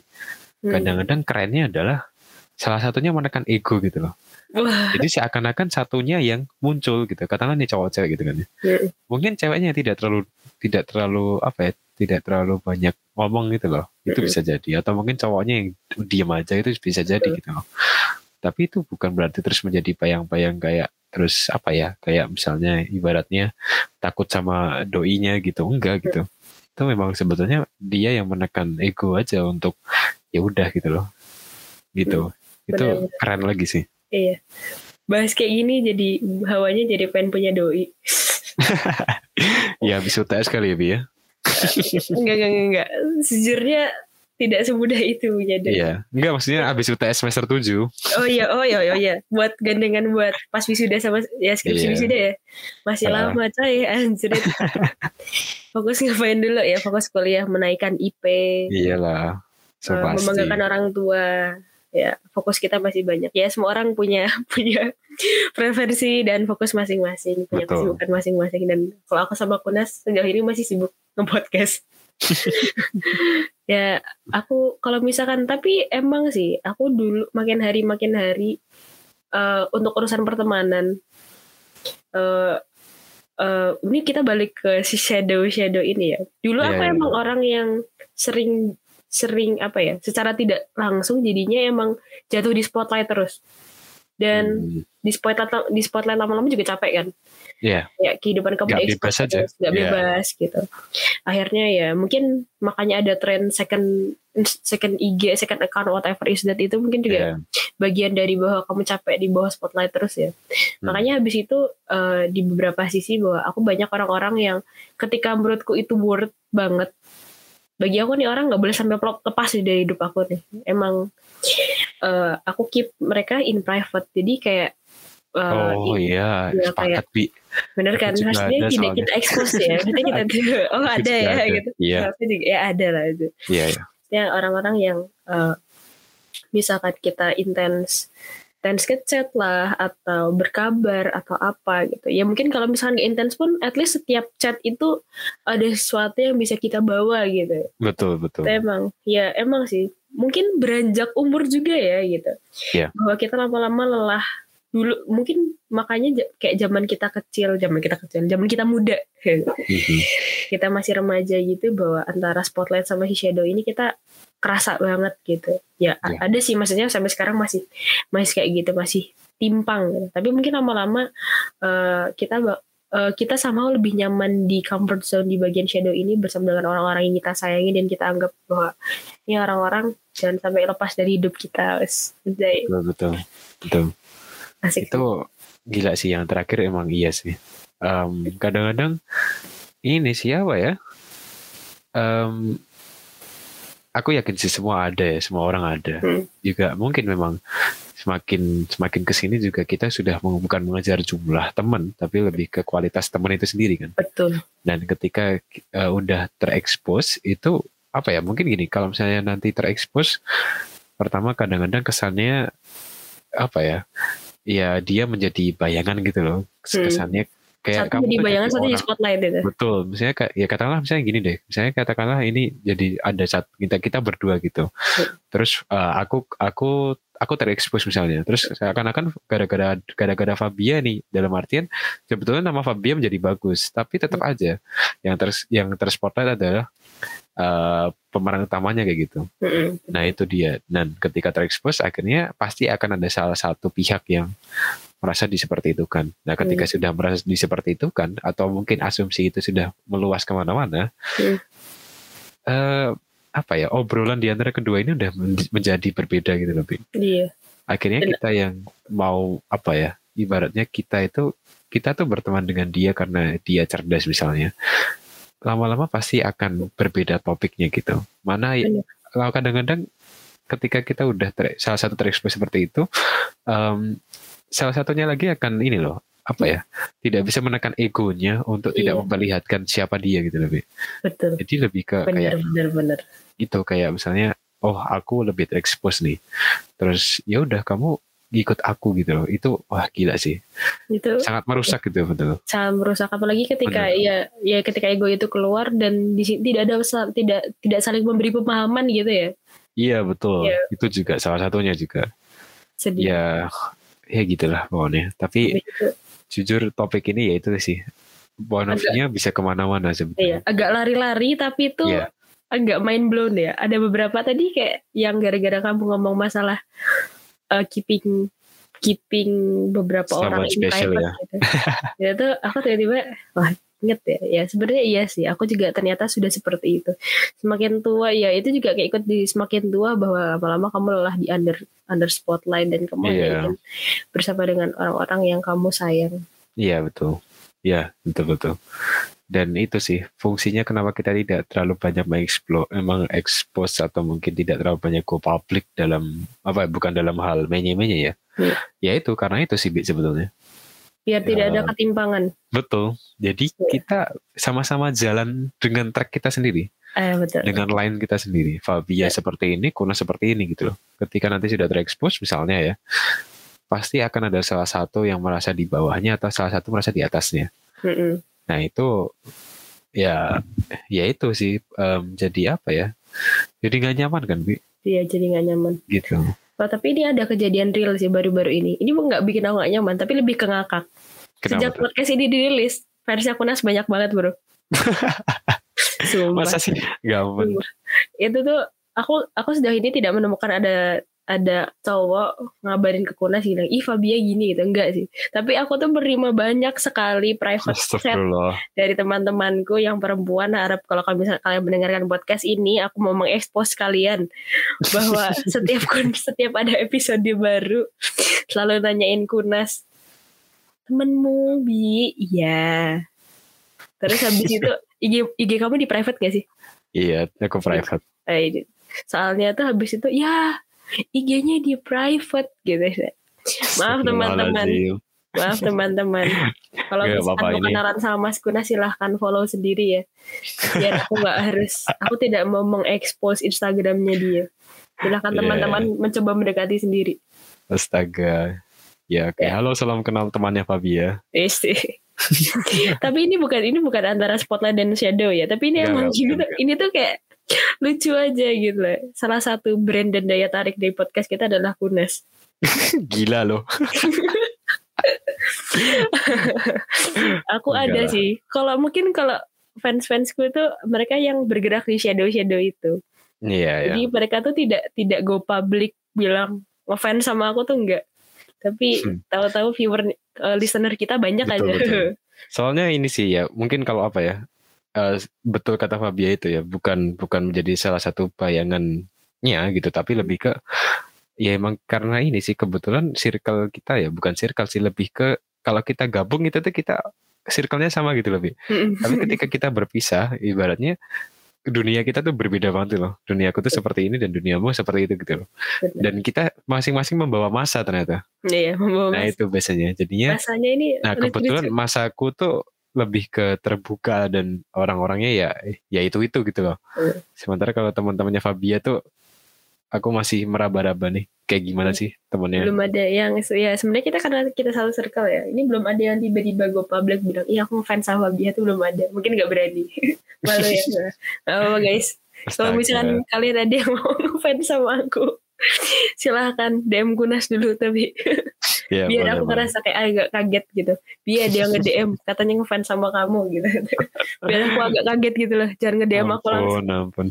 Hmm. Kadang-kadang kerennya adalah salah satunya menekan ego gitu loh. Wah, Jadi seakan-akan satunya yang muncul gitu. Katakanlah nih cowok cewek gitu kan ya. Hmm. Mungkin ceweknya tidak terlalu tidak terlalu apa ya? Tidak terlalu banyak ngomong gitu loh. Itu Hmm. bisa jadi atau mungkin cowoknya yang diam aja itu bisa jadi Betul. gitu loh. Tapi itu bukan berarti terus menjadi bayang-bayang kayak terus apa ya? Kayak misalnya ibaratnya takut sama doinya gitu. Enggak gitu. Itu memang sebetulnya dia yang menekan ego aja untuk ya udah gitu loh. Gitu. Itu Benar-benar. keren lagi sih. Iya bahas kayak gini jadi hawanya jadi pengen punya doi Ya habis UTS kali ya Bi ya. enggak enggak enggak, enggak. sejujurnya tidak semudah itu punya doi Iya. Enggak maksudnya habis UTS semester 7. oh iya oh iya oh iya buat gandengan buat pas wisuda sama ya skripsi Iya. wisuda ya masih Ah. lama coy anjir fokus ngapain dulu ya fokus kuliah menaikkan IP Iyalah. So pasti. membanggakan orang tua ya fokus kita masih banyak ya semua orang punya punya preferensi dan fokus masing-masing punya Betul. kesibukan masing-masing dan kalau aku sama Kunas sejauh ini masih sibuk nge-podcast ya aku kalau misalkan tapi emang sih aku dulu makin hari makin hari eh, untuk urusan pertemanan eh eh, ini kita balik ke si shadow shadow ini ya dulu Iya, aku iya. emang orang yang sering sering apa ya secara tidak langsung jadinya emang jatuh di spotlight terus dan Hmm. di spotlight di spotlight lama-lama juga capek kan Iya. ya kehidupan kamu Nggak bebas aja. nggak Iya. bebas gitu akhirnya ya mungkin makanya ada tren second second IG second account whatever is that itu mungkin juga Iya. bagian dari bahwa kamu capek di bawah spotlight terus ya Hmm. makanya habis itu eh, di beberapa sisi bahwa aku banyak orang-orang yang ketika menurutku itu worth banget bagi aku nih orang nggak boleh sampai lepas nih dari hidup aku nih emang eh, aku keep mereka in private jadi kayak eh, Oh iya, iya, sepakat bi. Bener kan? Maksudnya tidak kita expose ya. Maksudnya kita oh Itu ada ya ada. gitu. Iya, juga, ya ada lah itu. iya, iya. Ya orang-orang yang eh, misalkan kita intens intens ngechat lah atau berkabar atau apa gitu. Ya mungkin kalau misalkan nggak intens pun at least setiap chat itu ada sesuatu yang bisa kita bawa gitu. Betul, betul. Itu emang ya emang sih mungkin beranjak umur juga ya gitu. Iya. Bahwa kita lama-lama lelah dulu mungkin makanya kayak zaman kita kecil, zaman kita kecil, zaman kita muda. Mhm. kita masih remaja gitu bahwa antara spotlight sama si shadow ini kita kerasa banget gitu. Ya a- Iya. ada sih maksudnya sampai sekarang masih masih kayak gitu masih timpang. Gitu. Tapi mungkin lama-lama eh, kita eh, kita sama lebih nyaman di comfort zone di bagian shadow ini bersama dengan orang-orang yang kita sayangi dan kita anggap bahwa ini orang-orang jangan sampai lepas dari hidup kita. Betul, betul. Betul. asik. Itu gila sih yang terakhir emang iya sih. Em, kadang-kadang ini siapa ya? Em, aku yakin sih semua ada ya, semua orang ada. Hmm. Juga mungkin memang semakin semakin ke sini juga kita sudah bukan mengejar jumlah teman, tapi lebih ke kualitas teman itu sendiri kan. Betul. Dan ketika eh, udah terekspos itu apa ya? Mungkin gini, kalau misalnya nanti terekspos, pertama kadang-kadang kesannya apa ya? Ya dia menjadi bayangan gitu loh. Hmm. Kayak Satu jadi tuh bayangan, satu jadi spotlight gitu. Betul, misalnya ya katakanlah misalnya gini deh, misalnya katakanlah ini jadi ada satu kita kita berdua gitu, terus eh, aku aku aku terekspos misalnya, terus seakan-akan gara-gara gara-gara Fabia nih dalam artian sebetulnya nama Fabia menjadi bagus, tapi tetap aja yang ter yang terspotlight adalah eh, pemeran utamanya kayak gitu. Nah itu dia. Dan ketika terekspos akhirnya pasti akan ada salah satu pihak yang merasa di seperti itu kan. Nah ketika sudah merasa di seperti itu kan, atau mungkin asumsi itu sudah meluas ke mana-mana, Hmm. eh, apa ya obrolan di antara kedua ini udah men- menjadi berbeda gitu loh. Bi. Iya. Akhirnya kita yang mau apa ya, ibaratnya kita itu kita tuh berteman dengan dia karena dia cerdas misalnya. Lama-lama pasti akan berbeda topiknya gitu. Mana kalau kadang-kadang ketika kita udah ter- salah satu terekspos seperti itu, em, salah satunya lagi akan ini loh, apa ya, tidak bisa menekan egonya untuk tidak Iya. memperlihatkan siapa dia gitu lebih. Betul. Jadi lebih ke Bener, kayak bener, bener. gitu kayak misalnya, oh aku lebih terekspos nih, terus ya udah kamu ikut aku gitu loh, itu wah gila sih, Itu sangat merusak gitu betul. sangat merusak apalagi ketika ya ya ketika ego itu keluar dan di sini tidak ada tidak tidak saling memberi pemahaman gitu ya Iya betul, Iya. itu juga salah satunya juga. sedih Ya, ya gitulah pokoknya. Tapi Habis itu, jujur topik ini ya itu sih view-nya bisa ke mana-mana iya, sebetulnya. agak lari-lari tapi itu Iya. agak mind blown ya ada beberapa tadi kayak yang gara-gara kamu ngomong masalah uh, keeping keeping beberapa Someone orang in private ya. gitu. itu aku tiba-tiba wah inget ya ya sebenarnya iya sih aku juga ternyata sudah seperti itu semakin tua ya itu juga kayak ikut di semakin tua bahwa lama-lama kamu lelah di under under spotlight dan kamu hanya ingin bersama dengan orang-orang yang kamu sayang Iya betul. Iya betul betul. Dan itu sih fungsinya kenapa kita tidak terlalu banyak mengeksplor, emang expose atau mungkin tidak terlalu banyak go public dalam apa bukan dalam hal menye-menye ya. Iya. Ya itu karena itu sih sebetulnya. biar tidak Ya. ada ketimpangan Betul. Jadi Iya. kita sama-sama jalan dengan track kita sendiri, eh betul dengan line kita sendiri. Fabia Iya. seperti ini, Kuna seperti ini gitu loh. Ketika nanti sudah terekspos misalnya ya, pasti akan ada salah satu yang merasa di bawahnya atau salah satu merasa di atasnya. Mm-mm. Nah itu ya ya itu sih em, jadi apa ya? Jadi nggak nyaman kan, Bi? Iya jadi nggak nyaman Gitu. Oh, tapi ini ada kejadian real sih baru-baru ini. Ini nggak bikin aku nggak nyaman, tapi lebih ke ngakak. Sejak Kenapa? tuh? podcast ini dirilis, versi akunas banyak banget bro. Masa sih aman? Itu tuh aku aku sejauh ini tidak menemukan ada ada cowok ngabarin ke Kunas bilang, ih Fabia gini gitu. Enggak sih. Tapi aku tuh menerima banyak sekali private chat dari teman-temanku yang perempuan harap kalau kalian misalnya kalian mendengarkan podcast ini aku mau mengekspos kalian bahwa setiap setiap ada episode baru selalu nanyain Kunas temenmu bi iya terus habis itu IG IG kamu di private gak sih Iya, aku private. Eh, soalnya tuh habis itu ya IG-nya di private gitu maaf teman-teman. Maaf teman-teman. Kalau misalkan kenalan sama Mas Kuna silahkan follow sendiri ya. Biar aku nggak harus, aku tidak mau mengekspos Instagramnya dia. Silahkan Iya. teman-teman mencoba mendekati sendiri. Astaga. Ya, oke. Halo, salam kenal temannya Fabia. Isi. tapi ini bukan ini bukan antara spotlight dan shadow ya. Tapi ini Enggak, emang bukan, tuh, ini tuh kayak lucu aja gitu loh. Salah satu brand dan daya tarik dari podcast kita adalah Kunas. Gila loh. Aku Enggak ada lah. sih. Kalau mungkin kalau fans-fansku itu mereka yang bergerak di shadow-shadow itu. Iya, ya. Jadi mereka tuh tidak tidak go public bilang ngefans sama aku tuh enggak. Tapi Hmm. tahu-tahu viewer eh, listener kita banyak Betul, aja. betul. Soalnya ini sih ya, mungkin kalau apa ya, eh, betul kata Fabia itu ya, bukan bukan menjadi salah satu bayangannya gitu, tapi lebih ke ya emang karena ini sih kebetulan circle kita ya, bukan circle sih lebih ke kalau kita gabung itu tuh kita circle-nya sama gitu lebih. Tapi ketika kita berpisah, ibaratnya dunia kita tuh berbeda banget loh. Duniaku tuh seperti ini dan duniamu seperti itu gitu loh. Dan kita masing-masing membawa masa ternyata. Iya, membawa Nah mas- itu biasanya. Jadinya masanya ini Nah kebetulan masaku tuh lebih ke terbuka dan orang-orangnya ya ya itu itu gitu loh. Hmm. Sementara kalau teman-temannya Fabia tuh aku masih meraba-raba nih. Kayak gimana sih temennya. belum ada yang ya sebenarnya kita karena kita satu circle ya. Ini belum ada yang tiba-tiba go public bilang iya aku ngefans sama dia tuh belum ada. Mungkin nggak berani. Malu ya. Apa guys? Kalau misalkan kalian ada yang mau ngefans sama aku silahkan DM Gunas dulu tapi Ya, biar boleh, aku boleh. ngerasa kayak agak kaget gitu. Biar dia nge DM katanya ngefans sama kamu gitu. Biar aku agak kaget gitu loh. Jangan nge DM aku langsung. Ampun,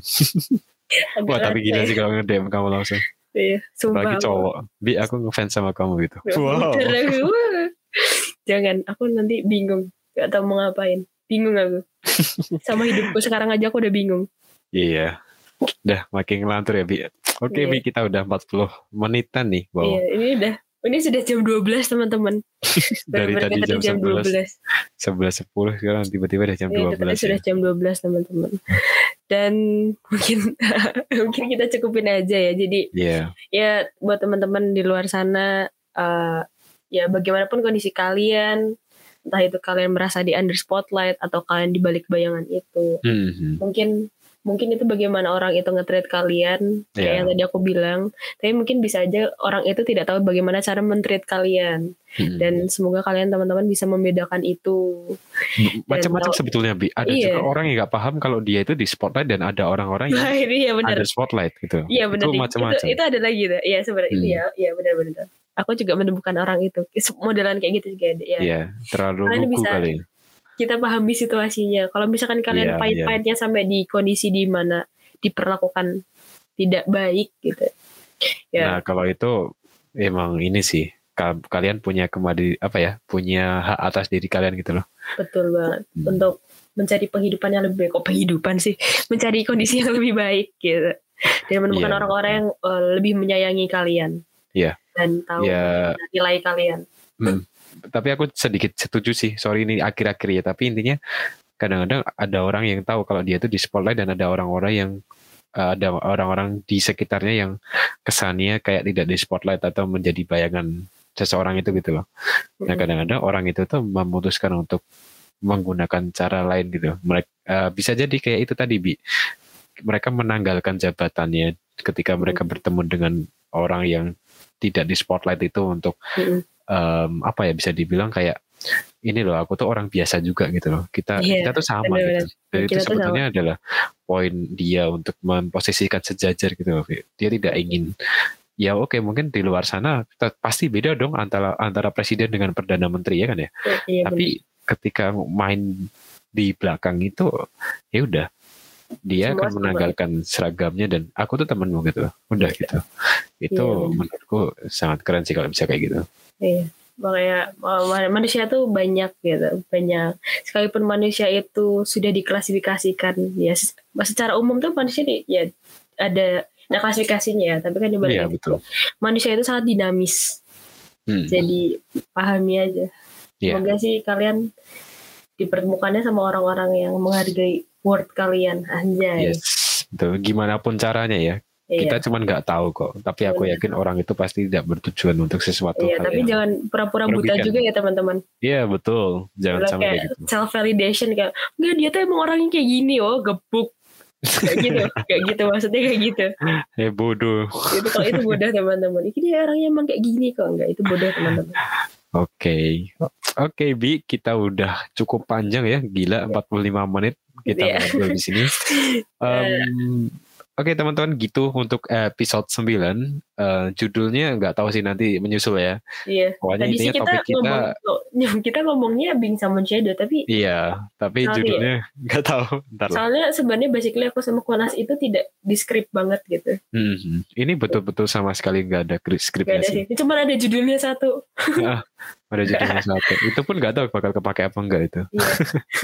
Wah tapi gila sih kalau nge-DM kamu langsung. iya, sumpah Apalagi aku- cowok. Bi aku ngefans sama kamu gitu. Wow. Jangan, aku nanti bingung. Gak tau mau ngapain. Bingung aku. Sama hidupku sekarang aja aku udah bingung. Iya. Udah makin ngelantur ya Bi. Oke Iya. Bi kita udah 40 menitan nih. Wow. Iya, ini udah. Ini sudah jam 12 teman-teman. Dari tadi kita jam 11. 11.10 12. sekarang tiba-tiba udah jam Iya, 12 tadi sudah ya. jam 12 teman-teman. Dan mungkin mungkin kita cukupin aja ya. Jadi Iya. ya buat teman-teman di luar sana eh, ya bagaimanapun kondisi kalian entah itu kalian merasa di under spotlight atau kalian di balik bayangan itu Mhm. mungkin mungkin itu bagaimana orang itu nge-treat kalian kayak Iya. yang tadi aku bilang. Tapi mungkin bisa aja orang itu tidak tahu bagaimana cara men-treat kalian. Mhm. dan semoga kalian teman-teman bisa membedakan itu. Macam-macam sebetulnya bi. Ada Iya. juga orang yang nggak paham kalau dia itu di spotlight dan ada orang-orang yang nah ya benar. ada spotlight gitu. Iya benar. Itu macam-macam. itu, itu ada lagi tuh iya sebenarnya itu Hmm. ya iya benar-benar aku juga menemukan orang itu. Modelan kayak gitu juga ada ya. Iya, terlalu Kalian bisa- kali kita pahami situasinya. Kalau misalkan kalian Iya, pahit-pahitnya sampai di kondisi di mana diperlakukan tidak baik gitu. Ya, nah kalau itu emang ini sih ka- kalian punya kemadi apa ya punya hak atas diri kalian gitu loh betul banget. Hmm. Untuk mencari penghidupan yang lebih baik. Kok penghidupan sih? Mencari kondisi yang lebih baik gitu. Dan menemukan Iya, orang-orang yang eh, lebih menyayangi kalian. Iya. Dan tahu Ya. nilai kalian. Tapi aku sedikit setuju sih sorry ini akhir-akhir ya tapi intinya kadang-kadang ada orang yang tahu kalau dia itu di spotlight dan ada orang-orang yang uh, ada orang-orang di sekitarnya yang kesannya kayak tidak di spotlight atau menjadi bayangan seseorang itu gitu loh. Nah kadang-kadang orang itu tuh memutuskan untuk menggunakan cara lain gitu. Mereka bisa jadi kayak itu tadi bi. Mereka menanggalkan jabatannya ketika mereka bertemu dengan orang yang tidak di spotlight itu untuk. Em, apa ya bisa dibilang kayak ini loh aku tuh orang biasa juga gitu loh. Kita Iya, kita tuh sama benar-benar. gitu. Dan itu Kita tuh sebetulnya adalah poin dia untuk memposisikan sejajar gitu loh dia tidak ingin ya oke mungkin di luar sana pasti beda dong antara antara presiden dengan perdana menteri ya kan ya? Iya, tapi ketika main di belakang itu ya udah dia Semua akan sama. menanggalkan seragamnya dan aku tuh temenmu gitu udah gitu. Itu Iya. menurutku sangat keren sih kalau bisa kayak gitu Iya. Makanya ma- ma- manusia tuh banyak gitu, banyak. Sekalipun manusia itu sudah diklasifikasikan, ya se- secara umum tuh manusia di, ya ada ada klasifikasinya ya, tapi kan dibalik iya betul manusia itu sangat dinamis. Hmm, Jadi pahami aja. Iya. Semoga sih kalian dipertemukannya sama orang-orang yang menghargai word kalian, anjay. yes gimana pun caranya ya Iya. kita cuman nggak tahu kok tapi aku yakin orang itu pasti tidak bertujuan untuk sesuatu Iya, hal tapi jangan pura-pura buta juga ya teman-teman. iya betul. Jangan Udah sampai kayak gitu. self validation kayak enggak dia tuh emang orangnya kayak gini oh gebuk. Kayak gitu kayak gitu maksudnya kayak gitu. Eh bodoh. Itu kalau itu bodoh teman-teman. Ini dia orangnya emang kayak gini kok. Enggak itu bodoh teman-teman. Oke, oke Bi, kita udah cukup panjang ya, gila 45 menit kita Iya. ngobrol di sini. Em, Oke teman-teman, gitu untuk episode 9 Eh, Judulnya nggak tahu sih nanti menyusul ya. iya Pokoknya tadi sih intinya kita topik kita, ngomong kita ngomongnya Bing sama Shadow tapi iya, tapi ya. judulnya nggak tahu. Ntar soalnya sebenarnya basically aku sama Kuanas itu tidak di script banget gitu Mhm. Ini betul-betul sama sekali nggak ada kri- gak skripnya ada sih. sih cuma ada judulnya satu Ada judulnya satu. Itu pun nggak tahu bakal kepake apa enggak itu.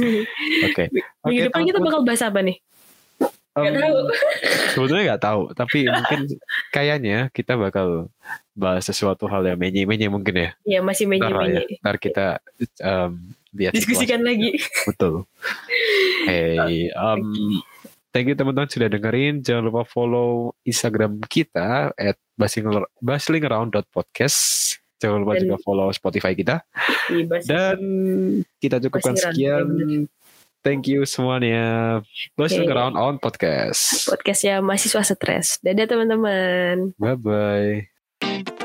iya Oke. Oke, minggu depan kita bakal bahas apa nih Em, Nggak tahu. Sebetulnya nggak tahu, tapi mungkin kayaknya kita bakal bahas sesuatu hal yang menye-menye mungkin ya. ya masih Ntar ya. menye-menye Ntar kita em, lihat diskusikan lagi situasi. Betul. Hey, em, thank you teman-teman sudah dengerin. Jangan lupa follow Instagram kita at baslingaround.podcast. Jangan lupa Dan- juga follow Spotify kita. Dan kita cukupkan sekian. Ya Thank you semuanya. Bustling Oke. Around on Podcast. podcastnya mahasiswa stres dadah teman-teman Bye-bye.